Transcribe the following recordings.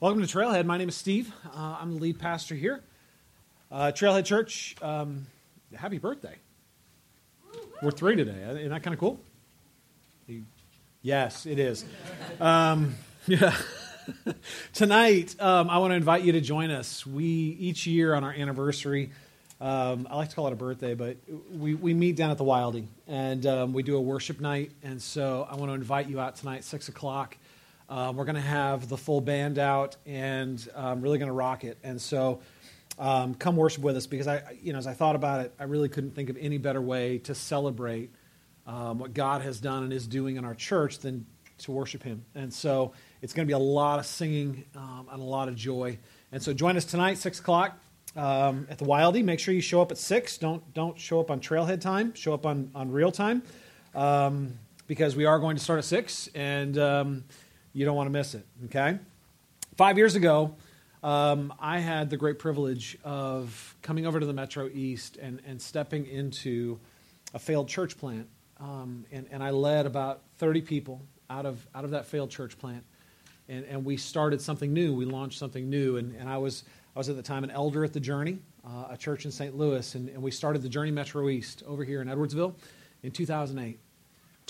Welcome to Trailhead. My name is Steve. Uh, I'm the lead pastor here. Uh, Trailhead Church, um, happy birthday. We're three today. Isn't that kind of cool? Yes, it is. Um, yeah. Tonight, um, I want to invite you to join us. We, each year on our anniversary, um, I like to call it a birthday, but we, we meet down at the Wildey and um, we do a worship night. And so I want to invite you out tonight, 6 o'clock. Um, we're going to have the full band out and um, really going to rock it. And so um, come worship with us because I, you know, as I thought about it, I really couldn't think of any better way to celebrate um, what God has done and is doing in our church than to worship Him. And so it's going to be a lot of singing um, and a lot of joy. And so join us tonight, six o'clock. Um, at the Wildey. make sure you show up at six. Don't don't show up on trailhead time. Show up on on real time, because we are going to start at six, and you don't want to miss it, okay? Five years ago, um, I had the great privilege of coming over to the Metro East and, and stepping into a failed church plant. Um, and, and I led about 30 people out of, out of that failed church plant. And, and we started something new. We launched something new. And, and I, was, I was at the time an elder at the Journey, uh, a church in St. Louis. And, and we started the Journey Metro East over here in Edwardsville in 2008.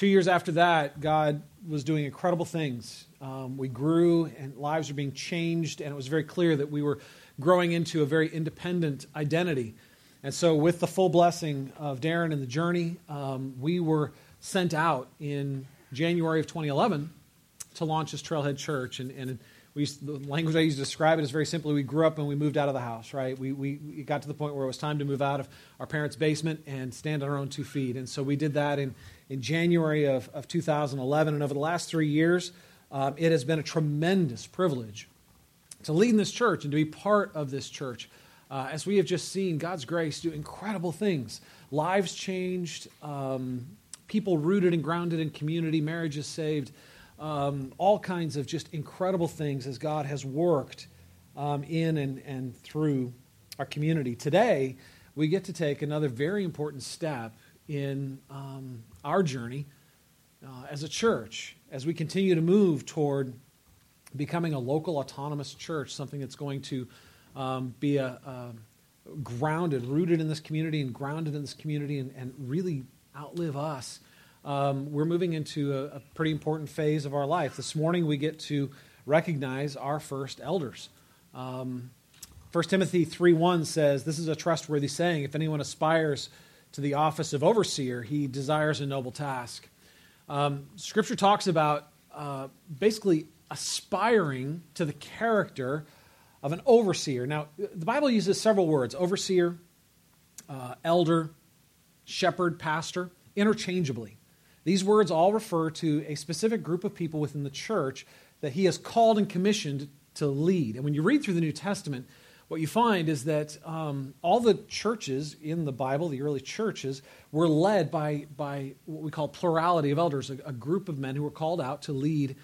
Two years after that, God was doing incredible things um, we grew and lives were being changed, and it was very clear that we were growing into a very independent identity. And so, with the full blessing of Darrin and the journey, um, we were sent out in January of 2011 to launch this Trailhead Church. And, and we the language I use to describe it is very simply we grew up and we moved out of the house, right? We, we, we got to the point where it was time to move out of our parents' basement and stand on our own two feet. And so we did that in, in January of, of 2011. And over the last three years, um, it has been a tremendous privilege to lead in this church and to be part of this church. Uh, as we have just seen God's grace do incredible things, lives changed, um, people rooted and grounded in community, marriages saved, um, all kinds of just incredible things as God has worked um, in and, and through our community. Today, we get to take another very important step in um, our journey uh, as a church as we continue to move toward becoming a local autonomous church, something that's going to um, be a, a, grounded, rooted in this community and grounded in this community and, and really outlive us. Um, we're moving into a, a, pretty important phase of our life. This morning we get to recognize our first elders. Um, 1 Timothy 3.1 says, This is a trustworthy saying. If anyone aspires to the office of overseer, he desires a noble task. Um, scripture talks about uh, basically aspiring to the character of an overseer. Now, the Bible uses several words overseer, uh, elder, shepherd, pastor, interchangeably. These words all refer to a specific group of people within the church that he has called and commissioned to lead. And when you read through the New Testament, what you find is that um, all the churches in the Bible, the early churches, were led by, by what we call plurality of elders, a, a group of men who were called out to lead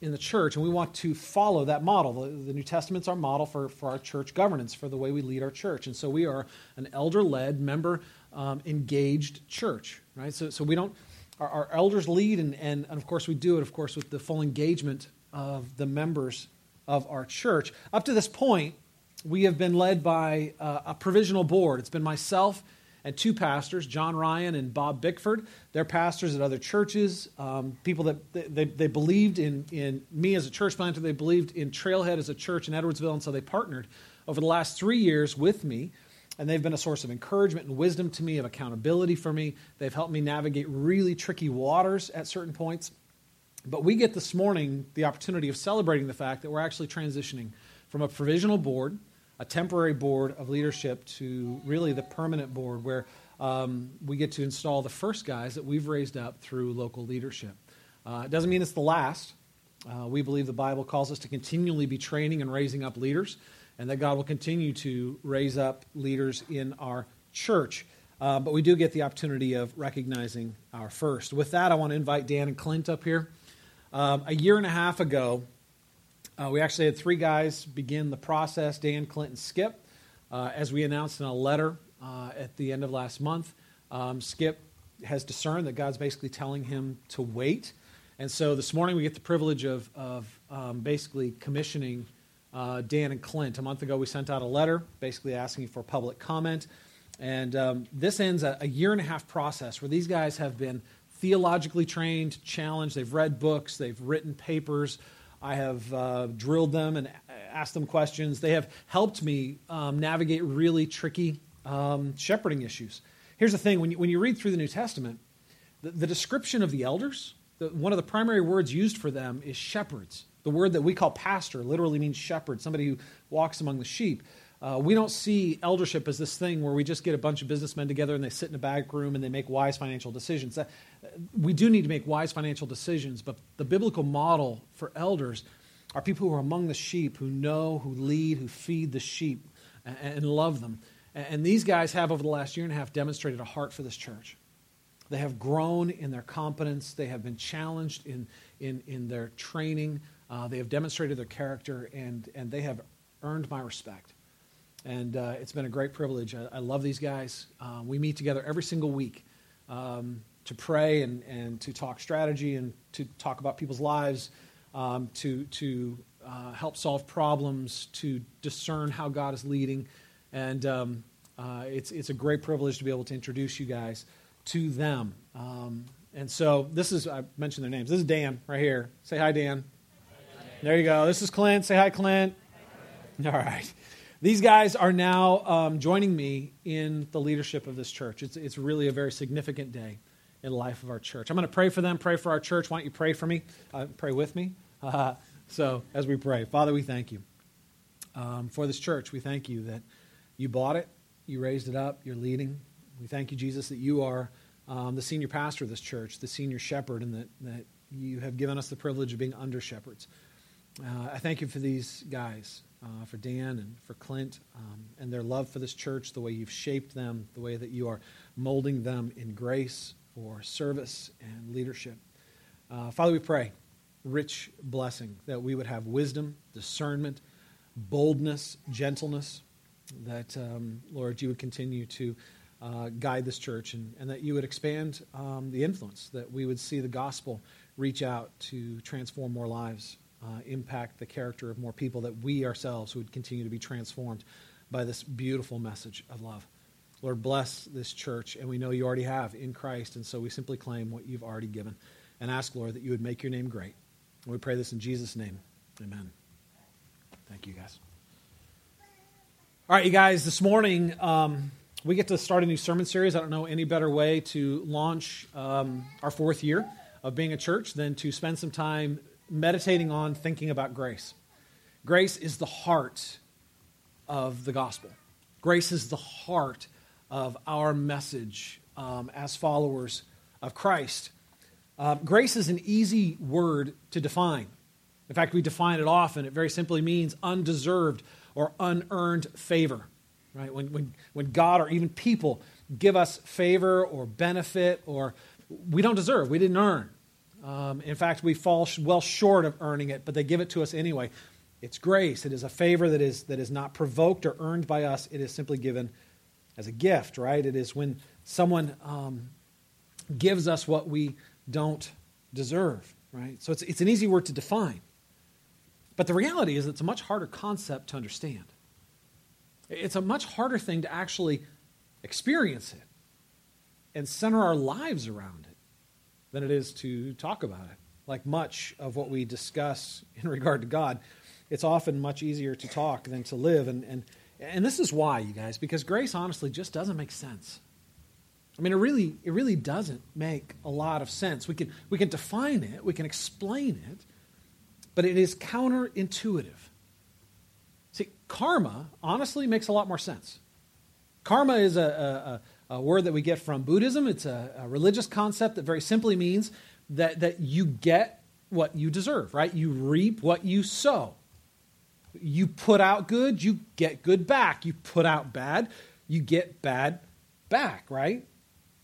in the church. And we want to follow that model. The, the New Testament's our model for, for our church governance, for the way we lead our church. And so we are an elder led, member um, engaged church, right? So, so we don't, our, our elders lead, and, and, and of course we do it, of course, with the full engagement of the members of our church. Up to this point, we have been led by uh, a provisional board. It's been myself and two pastors, John Ryan and Bob Bickford. They're pastors at other churches, um, people that they, they believed in, in me as a church planter. They believed in Trailhead as a church in Edwardsville, and so they partnered over the last three years with me. And they've been a source of encouragement and wisdom to me, of accountability for me. They've helped me navigate really tricky waters at certain points. But we get this morning the opportunity of celebrating the fact that we're actually transitioning from a provisional board a temporary board of leadership to really the permanent board where um, we get to install the first guys that we've raised up through local leadership. Uh, it doesn't mean it's the last. Uh, we believe the Bible calls us to continually be training and raising up leaders. and that God will continue to raise up leaders in our church. Uh, but we do get the opportunity of recognizing our first. With that, I want to invite Dan and Clint up here. Um, a year and a half ago, uh, we actually had three guys begin the process Dan, Clint, and Skip. Uh, as we announced in a letter uh, at the end of last month, um, Skip has discerned that God's basically telling him to wait. And so this morning we get the privilege of, of um, basically commissioning uh, Dan and Clint. A month ago we sent out a letter basically asking for public comment. And um, this ends a, a, year and a half process where these guys have been theologically trained, challenged. They've read books, they've written papers. I have uh, drilled them and asked them questions. They have helped me um, navigate really tricky um, shepherding issues. Here's the thing when you, when you read through the New Testament, the, the description of the elders, the, one of the primary words used for them is shepherds. The word that we call pastor literally means shepherd, somebody who walks among the sheep. Uh, we don't see eldership as this thing where we just get a bunch of businessmen together and they sit in a back room and they make wise financial decisions. That, we do need to make wise financial decisions, but the biblical model for elders are people who are among the sheep, who know, who lead, who feed the sheep, and, and love them. And these guys have, over the last year and a half, demonstrated a heart for this church. They have grown in their competence, they have been challenged in, in, in their training, uh, they have demonstrated their character, and, and they have earned my respect. And uh, it's been a great privilege. I, I love these guys. Uh, we meet together every single week um, to pray and, and to talk strategy and to talk about people's lives, um, to, to uh, help solve problems, to discern how God is leading. And um, uh, it's, it's a great privilege to be able to introduce you guys to them. Um, and so this is, I mentioned their names. This is Dan right here. Say hi, Dan. Hi, There you go. This is Clint. Say hi, Clint. All right. These guys are now um, joining me in the leadership of this church. It's, it's really a very significant day in the life of our church. I'm going to pray for them, pray for our church. Why don't you pray for me? Uh, pray with me. Uh, so, as we pray, Father, we thank you um, for this church. We thank you that you bought it, you raised it up, you're leading. We thank you, Jesus, that you are um, the senior pastor of this church, the senior shepherd, and that, that you have given us the privilege of being under shepherds. Uh, I thank you for these guys, uh, for Dan and for Clint, um, and their love for this church, the way you've shaped them, the way that you are molding them in grace for service and leadership. Uh, Father, we pray rich blessing that we would have wisdom, discernment, boldness, gentleness, that, um, Lord, you would continue to uh, guide this church and, and, that you would expand um, the influence, that we would see the gospel reach out to transform more lives, uh, impact the character of more people, that we ourselves would continue to be transformed by this beautiful message of love. Lord, bless this church, and we know you already have in Christ, and so we simply claim what you've already given and ask, Lord, that you would make your name great. And we pray this in Jesus' name. Amen. Thank you, guys. All right, you guys, this morning um, we get to start a new sermon series. I don't know any better way to launch um, our fourth year of being a church than to spend some time meditating on thinking about grace. Grace is the heart of the gospel, grace is the heart of our message um, as followers of Christ. Uh, grace is an easy word to define. In fact, we define it often. It very simply means undeserved or unearned favor. Right? When, when, when God or even people give us favor or benefit or we don't deserve, we didn't earn. Um, in fact, we fall well short of earning it, but they give it to us anyway. It's grace. It is a favor that is, that is not provoked or earned by us. It is simply given as a gift, right? It is when someone um, gives us what we don't deserve, right? So it's, it's an easy word to define. But the reality is, it's a much harder concept to understand. It's a much harder thing to actually experience it and center our lives around it than it is to talk about it. Like much of what we discuss in regard to God, it's often much easier to talk than to live. And, and, and this is why, you guys, because grace honestly just doesn't make sense. I mean, it really, it really doesn't make a lot of sense. We can, we can define it, we can explain it, but it is counterintuitive. See, karma honestly makes a lot more sense. Karma is a, a, a word that we get from Buddhism. It's a, a religious concept that very simply means that, that you get what you deserve, right? You reap what you sow. You put out good, you get good back. You put out bad, you get bad back, right?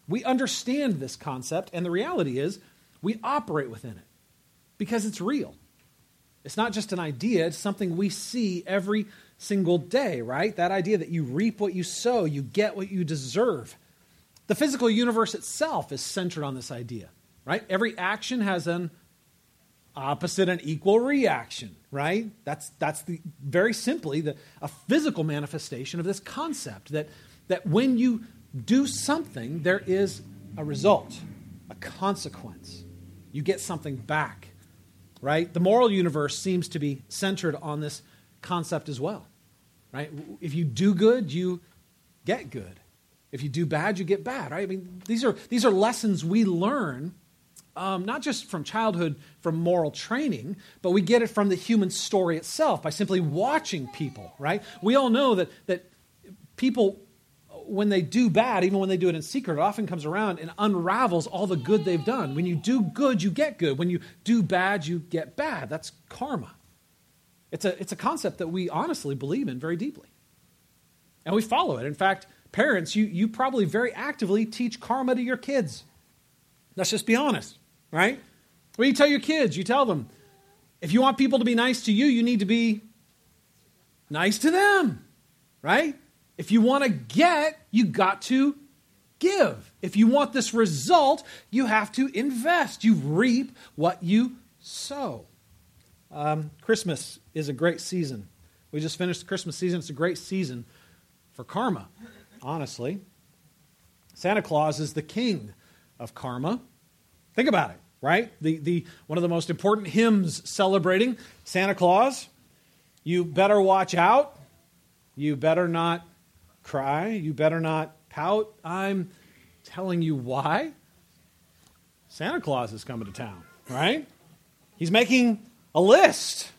We understand this concept, and the reality is we operate within it because it's real. It's not just an idea, it's something we see every single day, right? That idea that you reap what you sow, you get what you deserve. The physical universe itself is centered on this idea, right? Every action has an opposite and equal reaction, right? That's, that's the, very simply the, a physical manifestation of this concept that, that when you do something, there is a result, a consequence. You get something back, right? The moral universe seems to be centered on this concept as well, right? If you do good, you get good. If you do bad, you get bad, right? I mean, these are, these are lessons we learn um, not just from childhood, from moral training, but we get it from the human story itself by simply watching people, right? We all know that, that people, when they do bad, even when they do it in secret, it often comes around and unravels all the good they've done. When you do good, you get good. When you do bad, you get bad. That's karma. It's a, it's a concept that we honestly believe in very deeply. And we follow it. In fact, parents, you, you probably very actively teach karma to your kids. Let's just be honest right? What do you tell your kids? You tell them, if you want people to be nice to you, you need to be nice to them, right? If you want to get, you got to give. If you want this result, you have to invest. You reap what you sow. Um, Christmas is a great season. We just finished the Christmas season. It's a great season for karma, honestly. Santa Claus is the king of karma. Think about it right? The, the, one of the most important hymns celebrating Santa Claus. You better watch out. You better not cry. You better not pout. I'm telling you why. Santa Claus is coming to town, right? He's making a list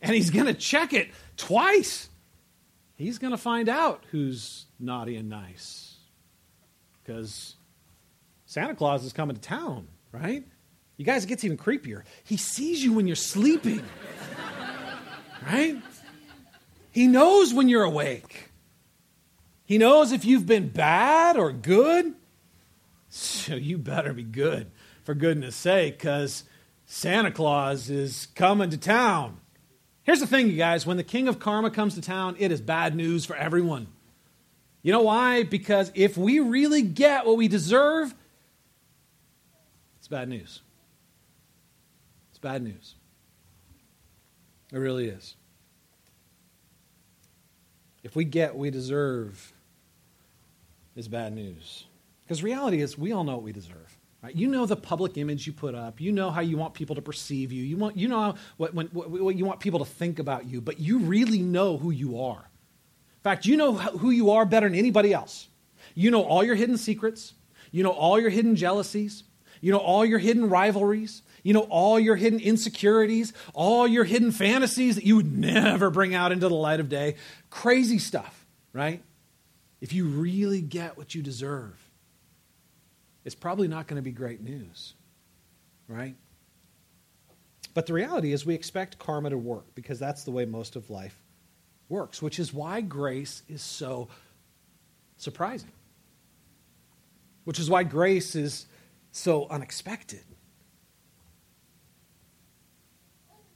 and he's going to check it twice. He's going to find out who's naughty and nice because Santa Claus is coming to town right? You guys, it gets even creepier. He sees you when you're sleeping, right? He knows when you're awake. He knows if you've been bad or good. So you better be good, for goodness sake, because Santa Claus is coming to town. Here's the thing, you guys when the king of karma comes to town, it is bad news for everyone. You know why? Because if we really get what we deserve, it's bad news. It's bad news. It really is. If we get what we deserve, is bad news. Because reality is, we all know what we deserve. Right? You know the public image you put up. You know how you want people to perceive you. You, want, you know what, when, what, what you want people to think about you, but you really know who you are. In fact, you know who you are better than anybody else. You know all your hidden secrets. You know all your hidden jealousies. You know, all your hidden rivalries, you know, all your hidden insecurities, all your hidden fantasies that you would never bring out into the light of day. Crazy stuff, right? If you really get what you deserve, it's probably not going to be great news, right? But the reality is, we expect karma to work because that's the way most of life works, which is why grace is so surprising. Which is why grace is so unexpected.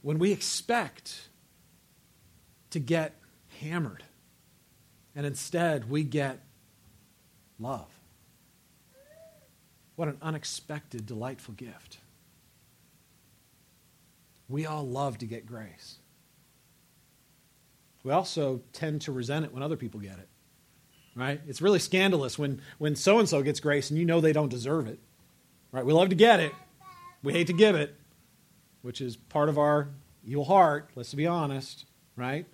When we expect to get hammered, and instead we get love. What an unexpected, delightful gift. We all love to get grace. We also tend to resent it when other people get it. Right? It's really scandalous when when so and so gets grace and you know they don't deserve it. Right? We love to get it. We hate to give it, which is part of our evil heart, let's be honest, right?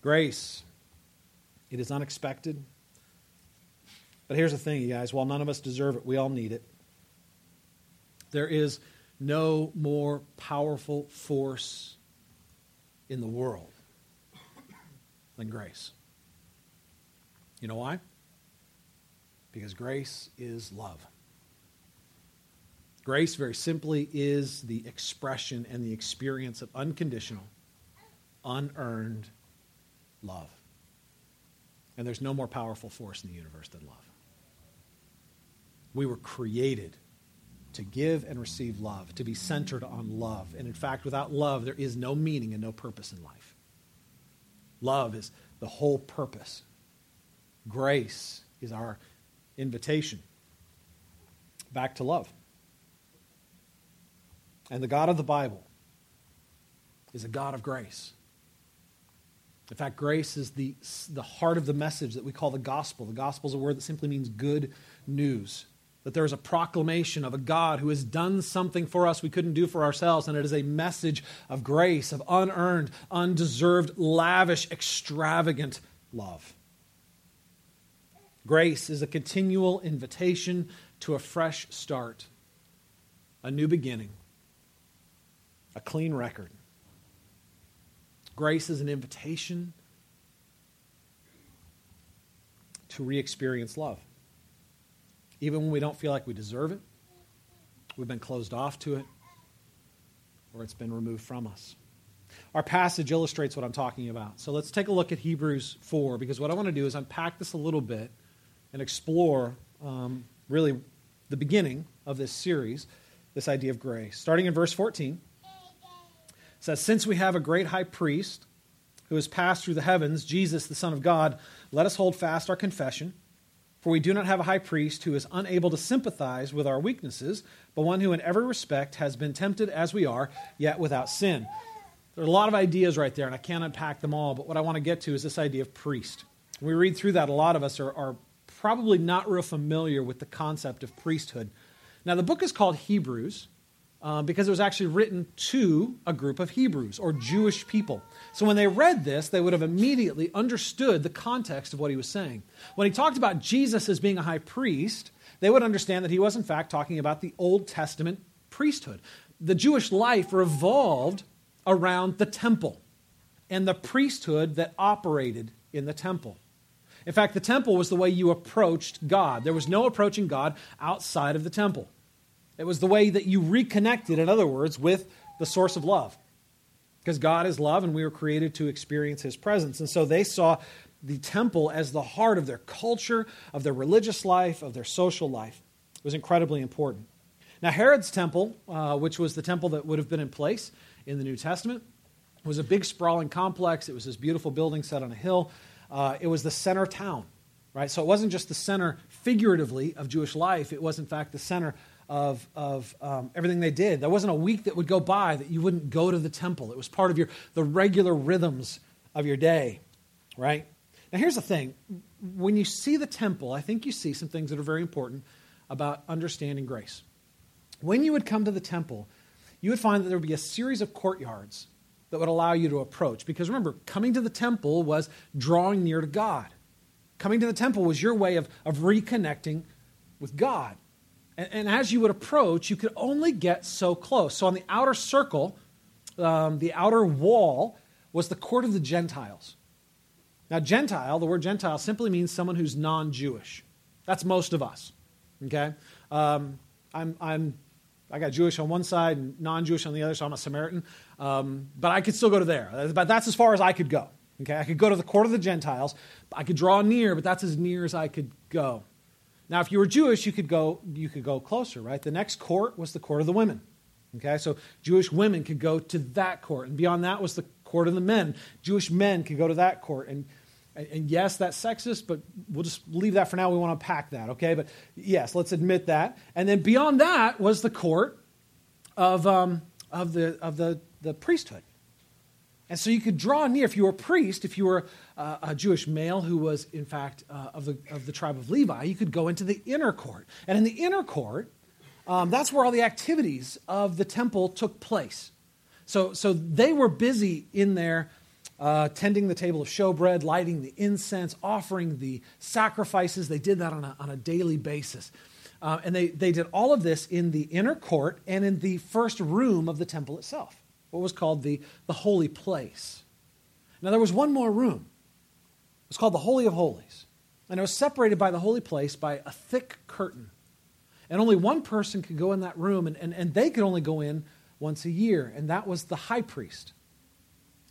Grace. It is unexpected. But here's the thing, you guys. While none of us deserve it, we all need it. There is no more powerful force in the world than grace. You know why? Because grace is love. Grace, very simply, is the expression and the experience of unconditional, unearned love. And there's no more powerful force in the universe than love. We were created to give and receive love, to be centered on love. And in fact, without love, there is no meaning and no purpose in life. Love is the whole purpose. Grace is our invitation back to love. And the God of the Bible is a God of grace. In fact, grace is the, the heart of the message that we call the gospel. The gospel is a word that simply means good news. That there is a proclamation of a God who has done something for us we couldn't do for ourselves, and it is a message of grace, of unearned, undeserved, lavish, extravagant love. Grace is a continual invitation to a fresh start, a new beginning, a clean record. Grace is an invitation to re experience love. Even when we don't feel like we deserve it, we've been closed off to it, or it's been removed from us. Our passage illustrates what I'm talking about. So let's take a look at Hebrews 4, because what I want to do is unpack this a little bit and explore um, really the beginning of this series, this idea of grace. Starting in verse 14 says, Since we have a great high priest who has passed through the heavens, Jesus, the Son of God, let us hold fast our confession. For we do not have a high priest who is unable to sympathize with our weaknesses, but one who in every respect has been tempted as we are, yet without sin. There are a lot of ideas right there, and I can't unpack them all, but what I want to get to is this idea of priest. When we read through that, a lot of us are, are probably not real familiar with the concept of priesthood. Now, the book is called Hebrews, uh, because it was actually written to a group of Hebrews or Jewish people. So when they read this, they would have immediately understood the context of what he was saying. When he talked about Jesus as being a high priest, they would understand that he was, in fact, talking about the Old Testament priesthood. The Jewish life revolved around the temple and the priesthood that operated in the temple. In fact, the temple was the way you approached God. There was no approaching God outside of the temple. It was the way that you reconnected, in other words, with the source of love. Because God is love and we were created to experience his presence. And so they saw the temple as the heart of their culture, of their religious life, of their social life. It was incredibly important. Now, Herod's temple, uh, which was the temple that would have been in place in the New Testament, was a big sprawling complex. It was this beautiful building set on a hill. Uh, it was the center town, right? So it wasn't just the center figuratively of Jewish life, it was, in fact, the center of, of um, everything they did. There wasn't a week that would go by that you wouldn't go to the temple. It was part of your, the regular rhythms of your day, right? Now, here's the thing when you see the temple, I think you see some things that are very important about understanding grace. When you would come to the temple, you would find that there would be a series of courtyards that would allow you to approach. Because remember, coming to the temple was drawing near to God. Coming to the temple was your way of, of reconnecting with God. And, and, as you would approach, you could only get so close. So on the outer circle, um, the outer wall, was the court of the Gentiles. Now, Gentile, the word Gentile simply means someone who's non Jewish. That's most of us. Okay? Um, I'm, I'm, I got Jewish on one side and non Jewish on the other, so I'm a Samaritan. Um, but I could still go to there. But that's as far as I could go. Okay? I could go to the court of the Gentiles. I could draw near, but that's as near as I could go. Now, if you were Jewish, you could go, you could go closer, right? The next court was the court of the women. Okay, so Jewish women could go to that court, and beyond that was the court of the men. Jewish men could go to that court, and and yes, that's sexist, but we'll just leave that for now. We want to unpack that, okay? But yes, let's admit that. And then beyond that was the court of um, of the of the the priesthood. And so you could draw near, if you were a priest, if you were uh, a Jewish male who was, in fact, uh, of, the, of the tribe of Levi, you could go into the inner court. And in the inner court, um, that's where all the activities of the temple took place. So, so they were busy in there uh, tending the table of showbread, lighting the incense, offering the sacrifices. They did that on a, on a daily basis. Uh, and they, they did all of this in the inner court and in the first room of the temple itself what was called the, the holy place. Now, there was one more room. It was called the Holy of Holies. And it was separated by the holy place by a thick curtain. And only one person could go in that room, and, and, and they could only go in once a year, and that was the high priest.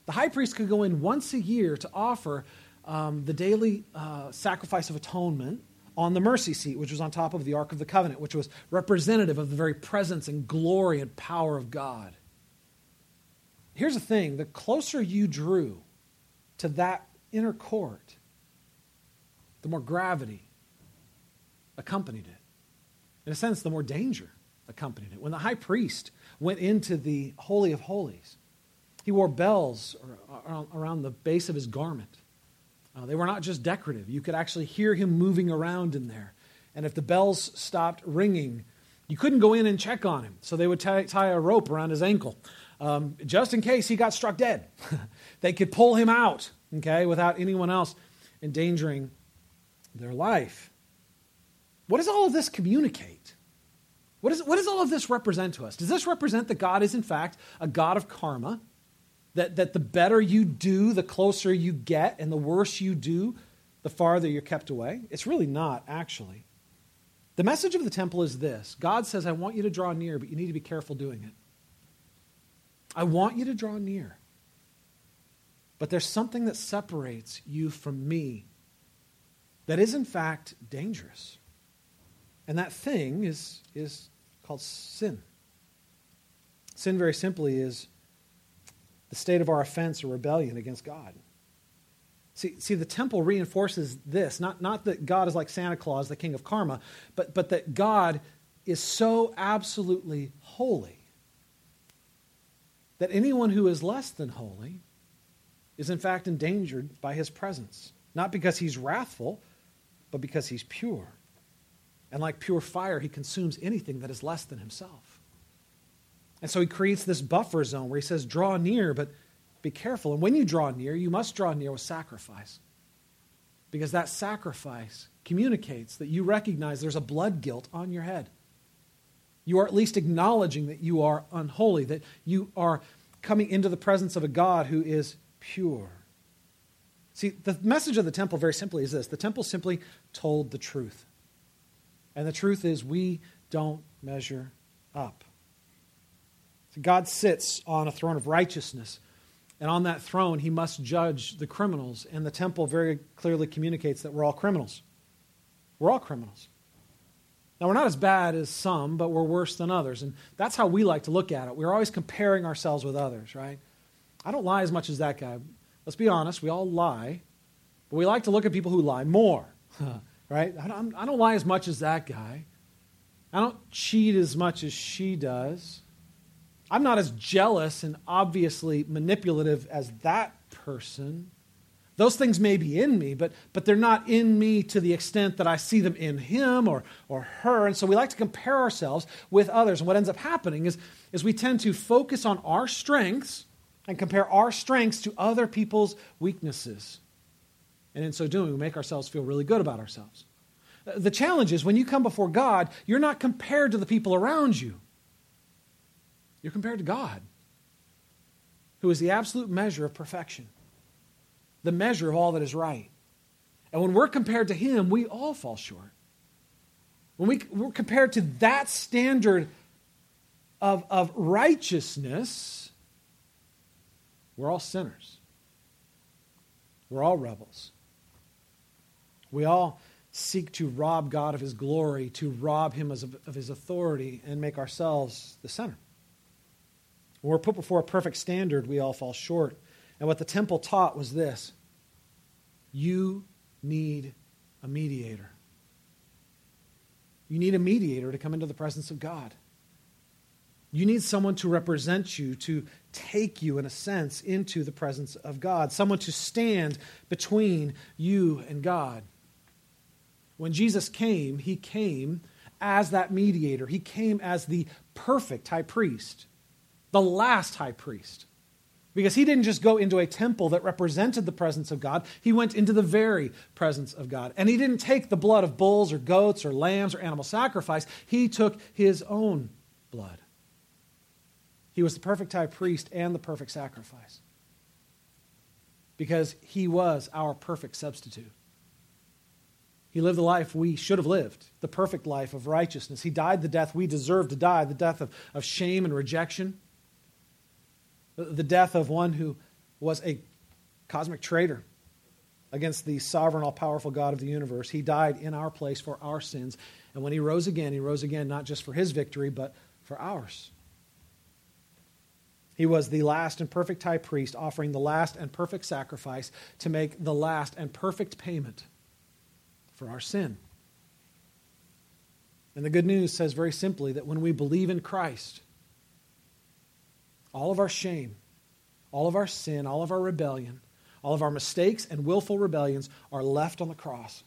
The high priest could go in once a year to offer um, the daily uh, sacrifice of atonement on the mercy seat, which was on top of the Ark of the Covenant, which was representative of the very presence and glory and power of God. Here's the thing the closer you drew to that inner court, the more gravity accompanied it. In a sense, the more danger accompanied it. When the high priest went into the Holy of Holies, he wore bells around the base of his garment. Uh, they were not just decorative. You could actually hear him moving around in there. And if the bells stopped ringing, you couldn't go in and check on him. So they would tie, tie a rope around his ankle um, just in case he got struck dead. they could pull him out, okay, without anyone else endangering their life. What does all of this communicate? What, is, what does all of this represent to us? Does this represent that God is, in fact, a God of karma? That, that the better you do, the closer you get, and the worse you do, the farther you're kept away? It's really not, actually. The message of the temple is this God says, I want you to draw near, but you need to be careful doing it. I want you to draw near. But there's something that separates you from me that is, in fact, dangerous. And that thing is, is called sin. Sin, very simply, is the state of our offense or rebellion against God. See, see, the temple reinforces this not, not that God is like Santa Claus, the king of karma, but, but that God is so absolutely holy that anyone who is less than holy is in fact endangered by his presence. Not because he's wrathful, but because he's pure. And like pure fire, he consumes anything that is less than himself. And so he creates this buffer zone where he says, draw near, but be careful. And when you draw near, you must draw near with sacrifice. Because that sacrifice communicates that you recognize there's a blood guilt on your head. You are at least acknowledging that you are unholy, that you are coming into the presence of a God who is pure. See, the message of the temple very simply is this the temple simply told the truth. And the truth is, we don't measure up. God sits on a throne of righteousness. And on that throne, he must judge the criminals. And the temple very clearly communicates that we're all criminals. We're all criminals. Now, we're not as bad as some, but we're worse than others. And that's how we like to look at it. We're always comparing ourselves with others, right? I don't lie as much as that guy. Let's be honest, we all lie. But we like to look at people who lie more, right? I don't, I don't lie as much as that guy. I don't cheat as much as she does. I'm not as jealous and obviously manipulative as that person. Those things may be in me, but, but they're not in me to the extent that I see them in him or, or her. And so we like to compare ourselves with others. And what ends up happening is, is we tend to focus on our strengths and compare our strengths to other people's weaknesses. And in so doing, we make ourselves feel really good about ourselves. The challenge is when you come before God, you're not compared to the people around you. You're compared to God, who is the absolute measure of perfection, the measure of all that is right. And when we're compared to Him, we all fall short. When we, we're compared to that standard of, of righteousness, we're all sinners. We're all rebels. We all seek to rob God of his glory, to rob him of his authority, and make ourselves the center. When we're put before a perfect standard, we all fall short. And what the temple taught was this you need a mediator. You need a mediator to come into the presence of God. You need someone to represent you, to take you, in a sense, into the presence of God, someone to stand between you and God. When Jesus came, he came as that mediator, he came as the perfect high priest the last high priest. Because he didn't just go into a temple that represented the presence of God, he went into the very presence of God. And he didn't take the blood of bulls or goats or lambs or animal sacrifice, he took his own blood. He was the perfect high priest and the perfect sacrifice. Because he was our perfect substitute. He lived the life we should have lived, the perfect life of righteousness. He died the death we deserved to die, the death of, of shame and rejection the death of one who was a cosmic traitor against the sovereign, all powerful God of the universe. He died in our place for our sins. And when he rose again, he rose again not just for his victory, but for ours. He was the last and perfect high priest, offering the last and perfect sacrifice to make the last and perfect payment for our sin. And the good news says very simply that when we believe in Christ, all of our shame, all of our sin, all of our rebellion, all of our mistakes and willful rebellions are left on the cross.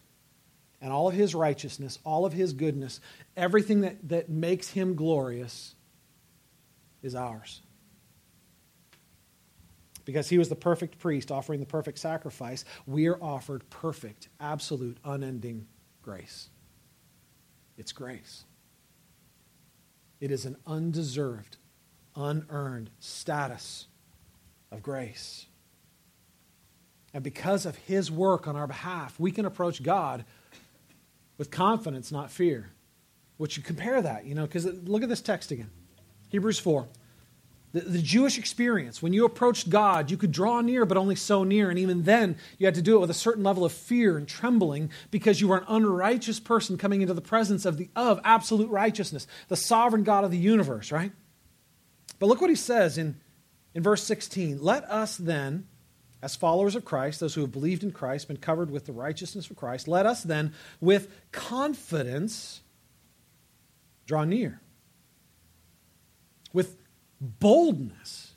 And all of his righteousness, all of his goodness, everything that, that makes him glorious is ours. Because he was the perfect priest offering the perfect sacrifice, we are offered perfect, absolute, unending grace. It's grace. It is an undeserved, unearned status of grace. And because of his work on our behalf, we can approach God with confidence, not fear. Which you compare that, you know, because look at this text again Hebrews 4. The, the, Jewish experience, when you approached God, you could draw near, but only so near. And even then, you had to do it with a certain level of fear and trembling because you were an unrighteous person coming into the presence of, the, of absolute righteousness, the sovereign God of the universe, right? But look what he says in, in verse 16. Let us then, as followers of Christ, those who have believed in Christ, been covered with the righteousness of Christ, let us then, with confidence, draw near. With boldness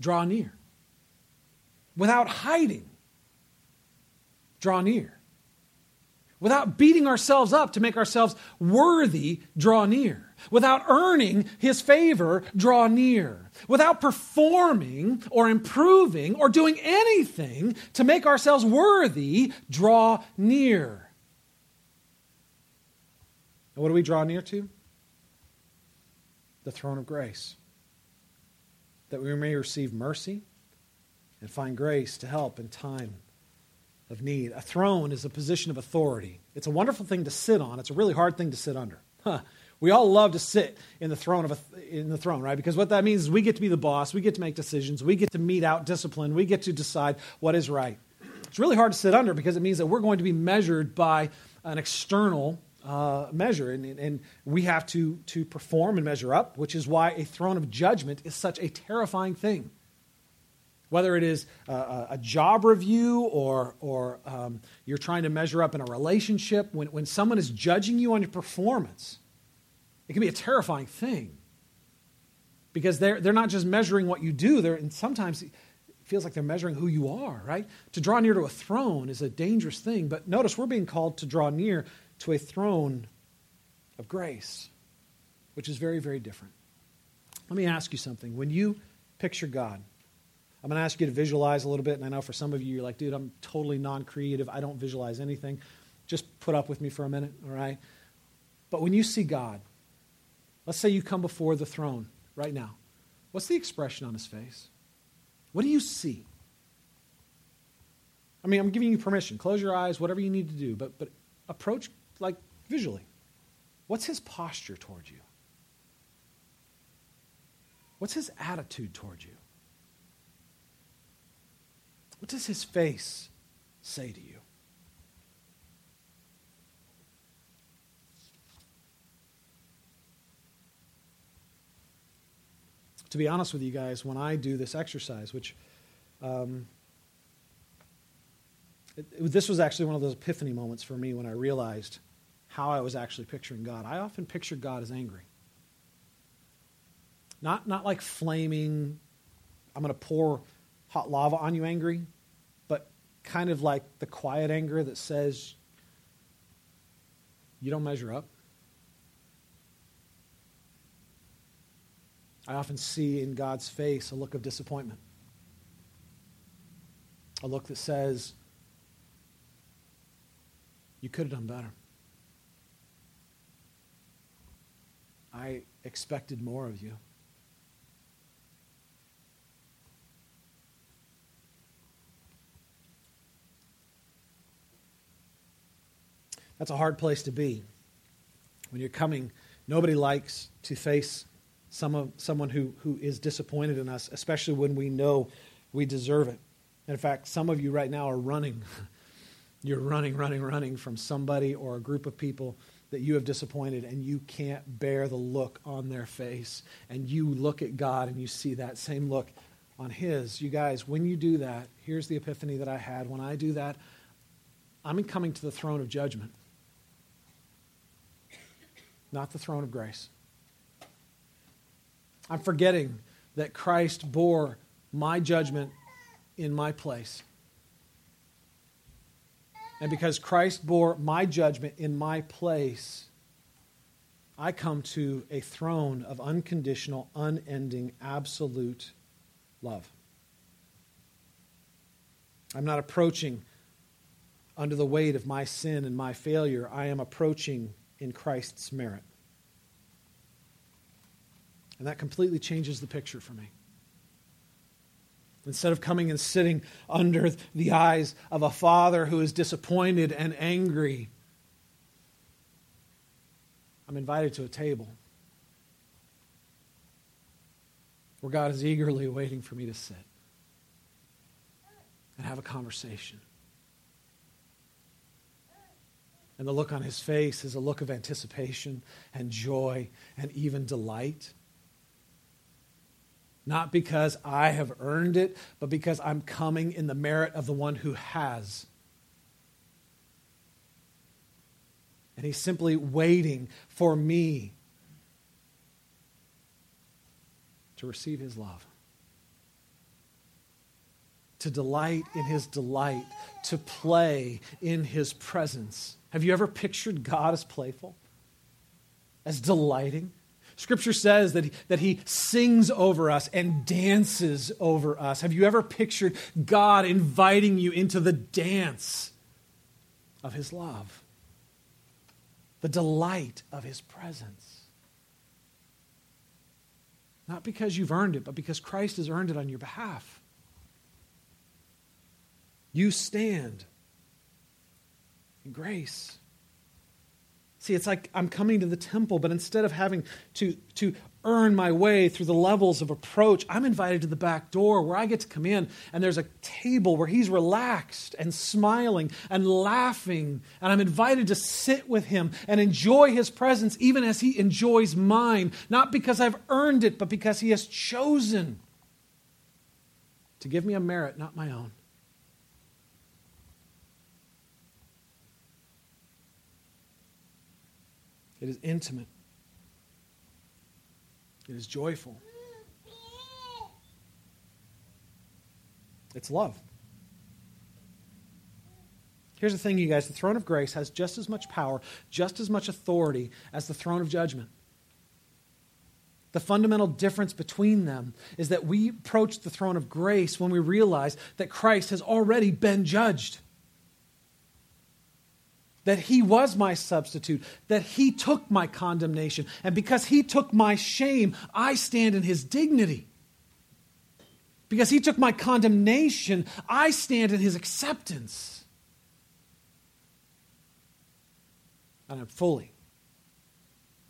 draw near. Without hiding, draw near. Without beating ourselves up to make ourselves worthy, draw near. Without earning his favor, draw near. Without performing or improving or doing anything to make ourselves worthy, draw near. And what do we draw near to? the throne of grace, that we may receive mercy and find grace to help in time of need. A throne is a position of authority. It's a wonderful thing to sit on. It's a really hard thing to sit under. Huh. We all love to sit in the throne of a, in the throne, right? Because what that means is we get to be the boss, we get to make decisions, we get to mete out discipline, we get to decide what is right. It's really hard to sit under because it means that we're going to be measured by an external uh, measure, and, and we have to, to perform and measure up, which is why a throne of judgment is such a terrifying thing. Whether it is a, a job review or, or um, you're trying to measure up in a relationship, when, when someone is judging you on your performance, it can be a terrifying thing. Because they're, they're not just measuring what you do, they're, and sometimes it feels like they're measuring who you are, right? To draw near to a throne is a dangerous thing, but notice we're being called to draw near to a throne of grace, which is very, very different. Let me ask you something. When you picture God, I'm going to ask you to visualize a little bit, and I know for some of you, you're like, dude, I'm totally non creative. I don't visualize anything. Just put up with me for a minute, all right? But when you see God, let's say you come before the throne right now, what's the expression on his face? What do you see? I mean, I'm giving you permission. Close your eyes, whatever you need to do, but, but approach like visually. What's his posture towards you? What's his attitude towards you? What does his face say to you? To be honest with you guys, when I do this exercise, which um, it, it, this was actually one of those epiphany moments for me when I realized how I was actually picturing God. I often picture God as angry. Not, not like flaming, I'm going to pour hot lava on you angry, kind of like the quiet anger that says, you don't measure up. I often see in God's face a look of disappointment, a look that says, you could have done better. I expected more of you. That's a hard place to be when you're coming. Nobody likes to face some of, someone who, who is disappointed in us, especially when we know we deserve it. In fact, some of you right now are running. You're running, running, running from somebody or a group of people that you have disappointed, and you can't bear the look on their face. And you look at God and you see that same look on His. You guys, when you do that, here's the epiphany that I had. When I do that, I'm coming to the throne of judgment, not the throne of grace. I'm forgetting that Christ bore my judgment in my place. And because Christ bore my judgment in my place, I come to a throne of unconditional, unending, absolute love. I'm not approaching under the weight of my sin and my failure. I am approaching in Christ's merit. And that completely changes the picture for me. Instead of coming and sitting under the eyes of a father who is disappointed and angry, I'm invited to a table where God is eagerly waiting for me to sit and have a conversation. And the look on his face is a look of anticipation and joy and even delight. Not because I have earned it, but because I'm coming in the merit of the one who has. And he's simply waiting for me to receive his love, to delight in his delight, to play in his presence. Have you ever pictured God as playful, as delighting? Scripture says that he, that he sings over us and dances over us. Have you ever pictured God inviting you into the dance of his love? The delight of his presence. Not because you've earned it, but because Christ has earned it on your behalf. You stand in grace. See, it's like I'm coming to the temple, but instead of having to, to earn my way through the levels of approach, I'm invited to the back door where I get to come in, and there's a table where he's relaxed and smiling and laughing, and I'm invited to sit with him and enjoy his presence even as he enjoys mine, not because I've earned it, but because he has chosen to give me a merit not my own. It is intimate. It is joyful. It's love. Here's the thing, you guys the throne of grace has just as much power, just as much authority as the throne of judgment. The fundamental difference between them is that we approach the throne of grace when we realize that Christ has already been judged that he was my substitute, that he took my condemnation. And because he took my shame, I stand in his dignity. Because he took my condemnation, I stand in his acceptance. And I'm fully,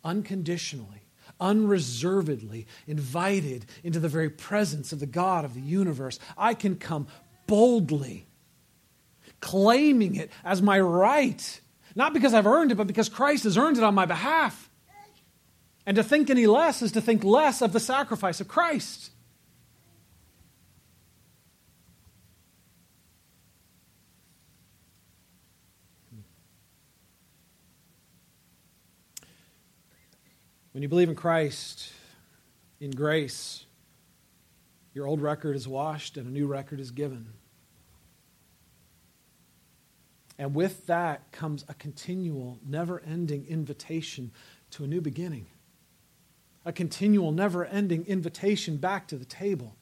unconditionally, unreservedly invited into the very presence of the God of the universe. I can come boldly, claiming it as my right not because I've earned it, but because Christ has earned it on my behalf. And to think any less is to think less of the sacrifice of Christ. When you believe in Christ, in grace, your old record is washed and a new record is given. And with that comes a continual, never ending invitation to a new beginning, a continual, never ending invitation back to the table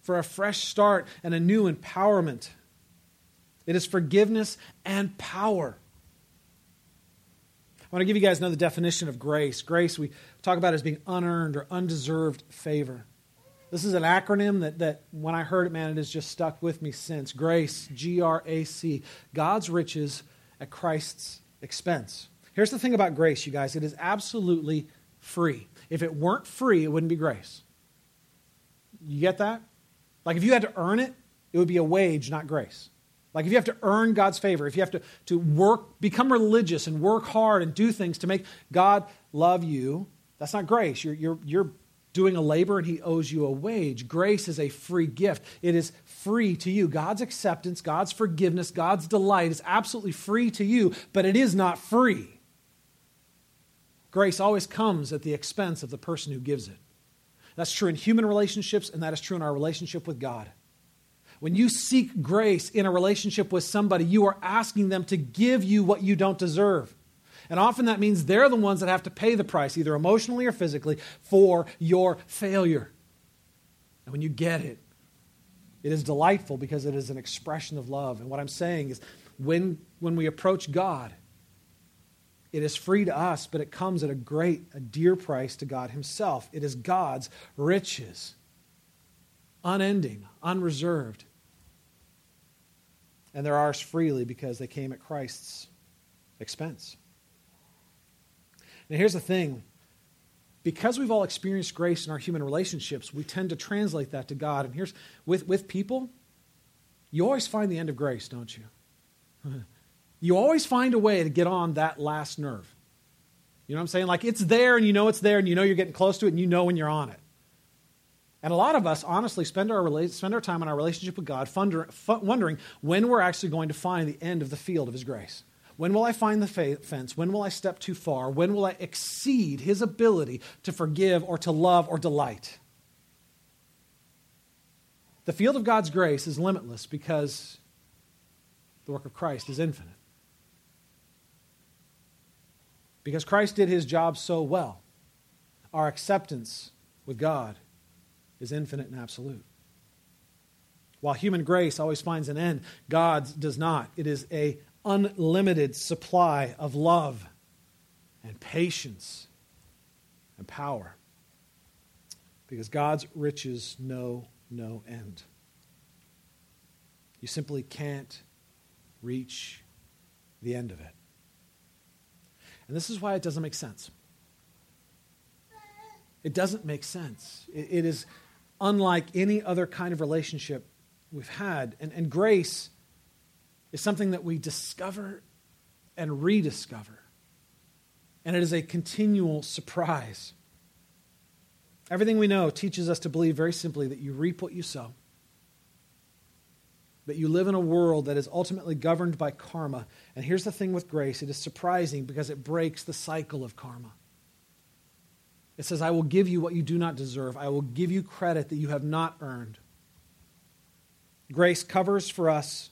for a fresh start and a new empowerment. It is forgiveness and power. I want to give you guys another definition of grace. Grace, we talk about as being unearned or undeserved favor. This is an acronym that, that when I heard it, man, it has just stuck with me since. Grace, G R A C, God's riches at Christ's expense. Here's the thing about grace, you guys it is absolutely free. if it weren't free, it wouldn't be grace. You get that? Like if you had to earn it, it would be a wage, not grace. Like if you have to earn God's favor, if you have to, to work, become religious and work hard and do things to make God love you, that's not grace. You're, you're, you're doing a labor and he owes you a wage. Grace is a free gift. It is free to you. God's acceptance, God's forgiveness, God's delight is absolutely free to you, but it is not free. Grace always comes at the expense of the person who gives it. That's true in human relationships, and that is true in our relationship with God. When you seek grace in a relationship with somebody, you are asking them to give you what you don't deserve. And often that means they're the ones that have to pay the price, either emotionally or physically, for your failure. And when you get it, it is delightful because it is an expression of love. And what I'm saying is when, when we approach God, it is free to us, but it comes at a great, a dear price to God Himself. It is God's riches, unending, unreserved. And they're ours freely because they came at Christ's expense. Now, here's the thing because we've all experienced grace in our human relationships, we tend to translate that to God. And here's with, with people, you always find the end of grace, don't you? you always find a way to get on that last nerve. You know what I'm saying? Like it's there and you know it's there and you know you're getting close to it and you know when you're on it. And a lot of us honestly spend our, spend our time in our relationship with God wondering when we're actually going to find the end of the field of His grace. When will I find the fence? When will I step too far? When will I exceed his ability to forgive or to love or delight? The field of God's grace is limitless because the work of Christ is infinite. Because Christ did his job so well, our acceptance with God is infinite and absolute. While human grace always finds an end, God's does not. It is a unlimited supply of love and patience and power. Because God's riches know no end. You simply can't reach the end of it. And this is why it doesn't make sense. It doesn't make sense. it, is unlike any other kind of relationship we've had. And, and grace is something that we discover and rediscover. And it is a continual surprise. Everything we know teaches us to believe very simply that you reap what you sow, that you live in a world that is ultimately governed by karma. And here's the thing with grace it is surprising because it breaks the cycle of karma. It says, I will give you what you do not deserve, I will give you credit that you have not earned. Grace covers for us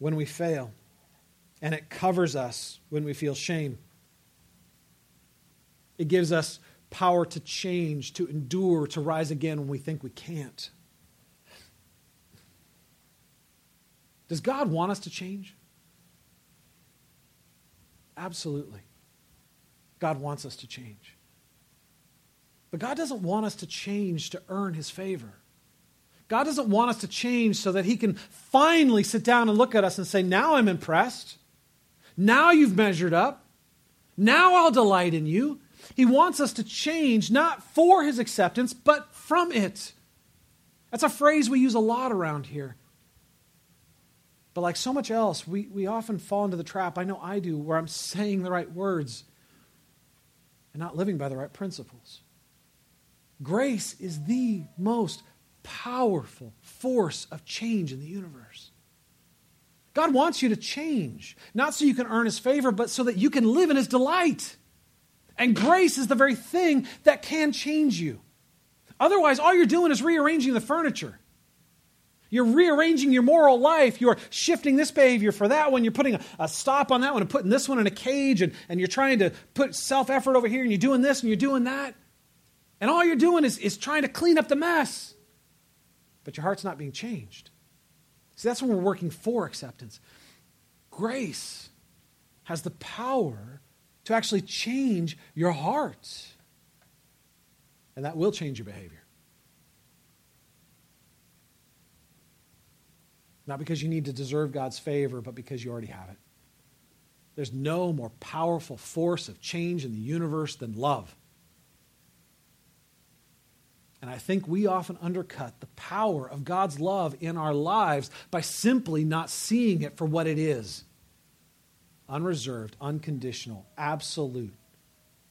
when we fail, and it covers us when we feel shame. It gives us power to change, to endure, to rise again when we think we can't. Does God want us to change? Absolutely. God wants us to change. But God doesn't want us to change to earn his favor. God doesn't want us to change so that He can finally sit down and look at us and say, Now I'm impressed. Now you've measured up. Now I'll delight in you. He wants us to change not for His acceptance, but from it. That's a phrase we use a lot around here. But like so much else, we, we often fall into the trap, I know I do, where I'm saying the right words and not living by the right principles. Grace is the most powerful force of change in the universe. God wants you to change, not so you can earn his favor, but so that you can live in his delight. And grace is the very thing that can change you. Otherwise, all you're doing is rearranging the furniture. You're rearranging your moral life. You're shifting this behavior for that one. You're putting a, a, stop on that one and putting this one in a cage. And, and you're trying to put self effort over here and you're doing this and you're doing that. And all you're doing is, is trying to clean up the mess but your heart's not being changed. See, that's when we're working for acceptance. Grace has the power to actually change your heart. And that will change your behavior. Not because you need to deserve God's favor, but because you already have it. There's no more powerful force of change in the universe than love. And I think we often undercut the power of God's love in our lives by simply not seeing it for what it is unreserved, unconditional, absolute,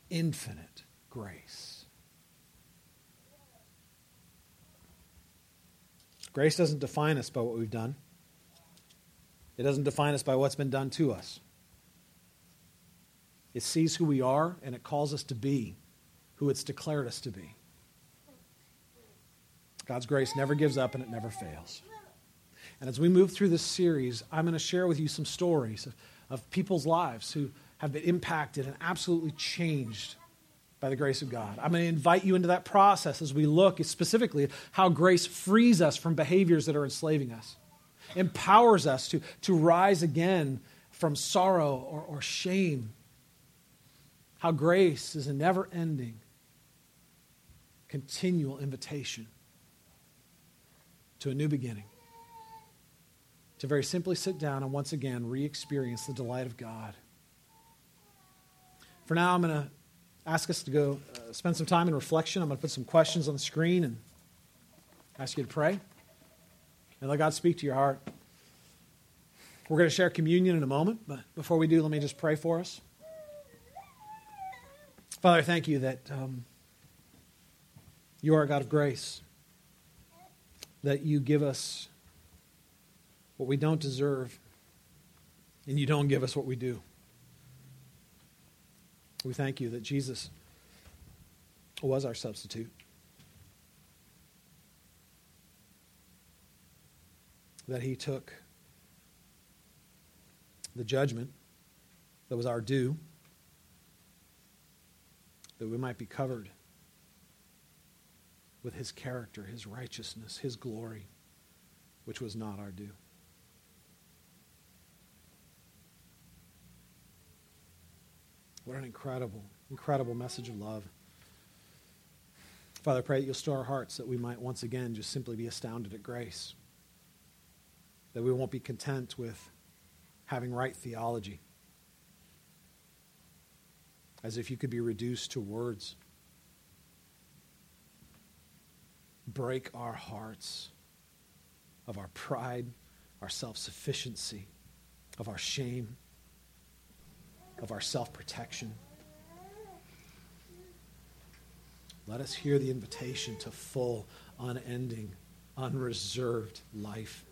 infinite grace. Grace doesn't define us by what we've done. It doesn't define us by what's been done to us. It sees who we are and it calls us to be who it's declared us to be. God's grace never gives up and it never fails. And as we move through this series, I'm going to share with you some stories of, of people's lives who have been impacted and absolutely changed by the grace of God. I'm going to invite you into that process as we look specifically at how grace frees us from behaviors that are enslaving us, empowers us to, to rise again from sorrow or, or shame. How grace is a never ending, continual invitation to a new beginning. To very simply sit down and once again re experience the delight of God. For now, I'm going to ask us to go uh, spend some time in reflection. I'm going to put some questions on the screen and ask you to pray and let God speak to your heart. We're going to share communion in a moment, but before we do, let me just pray for us. Father, I thank you that um, you are a God of grace, that you give us what we don't deserve, and you don't give us what we do. We thank you that Jesus was our substitute. That he took the judgment that was our due, that we might be covered with his character, his righteousness, his glory, which was not our due. What an incredible, incredible message of love. Father, I pray that you'll stir our hearts that we might once again just simply be astounded at grace. That we won't be content with having right theology, as if you could be reduced to words. Break our hearts of our pride, our self sufficiency, of our shame of our self protection. Let us hear the invitation to full, unending, unreserved life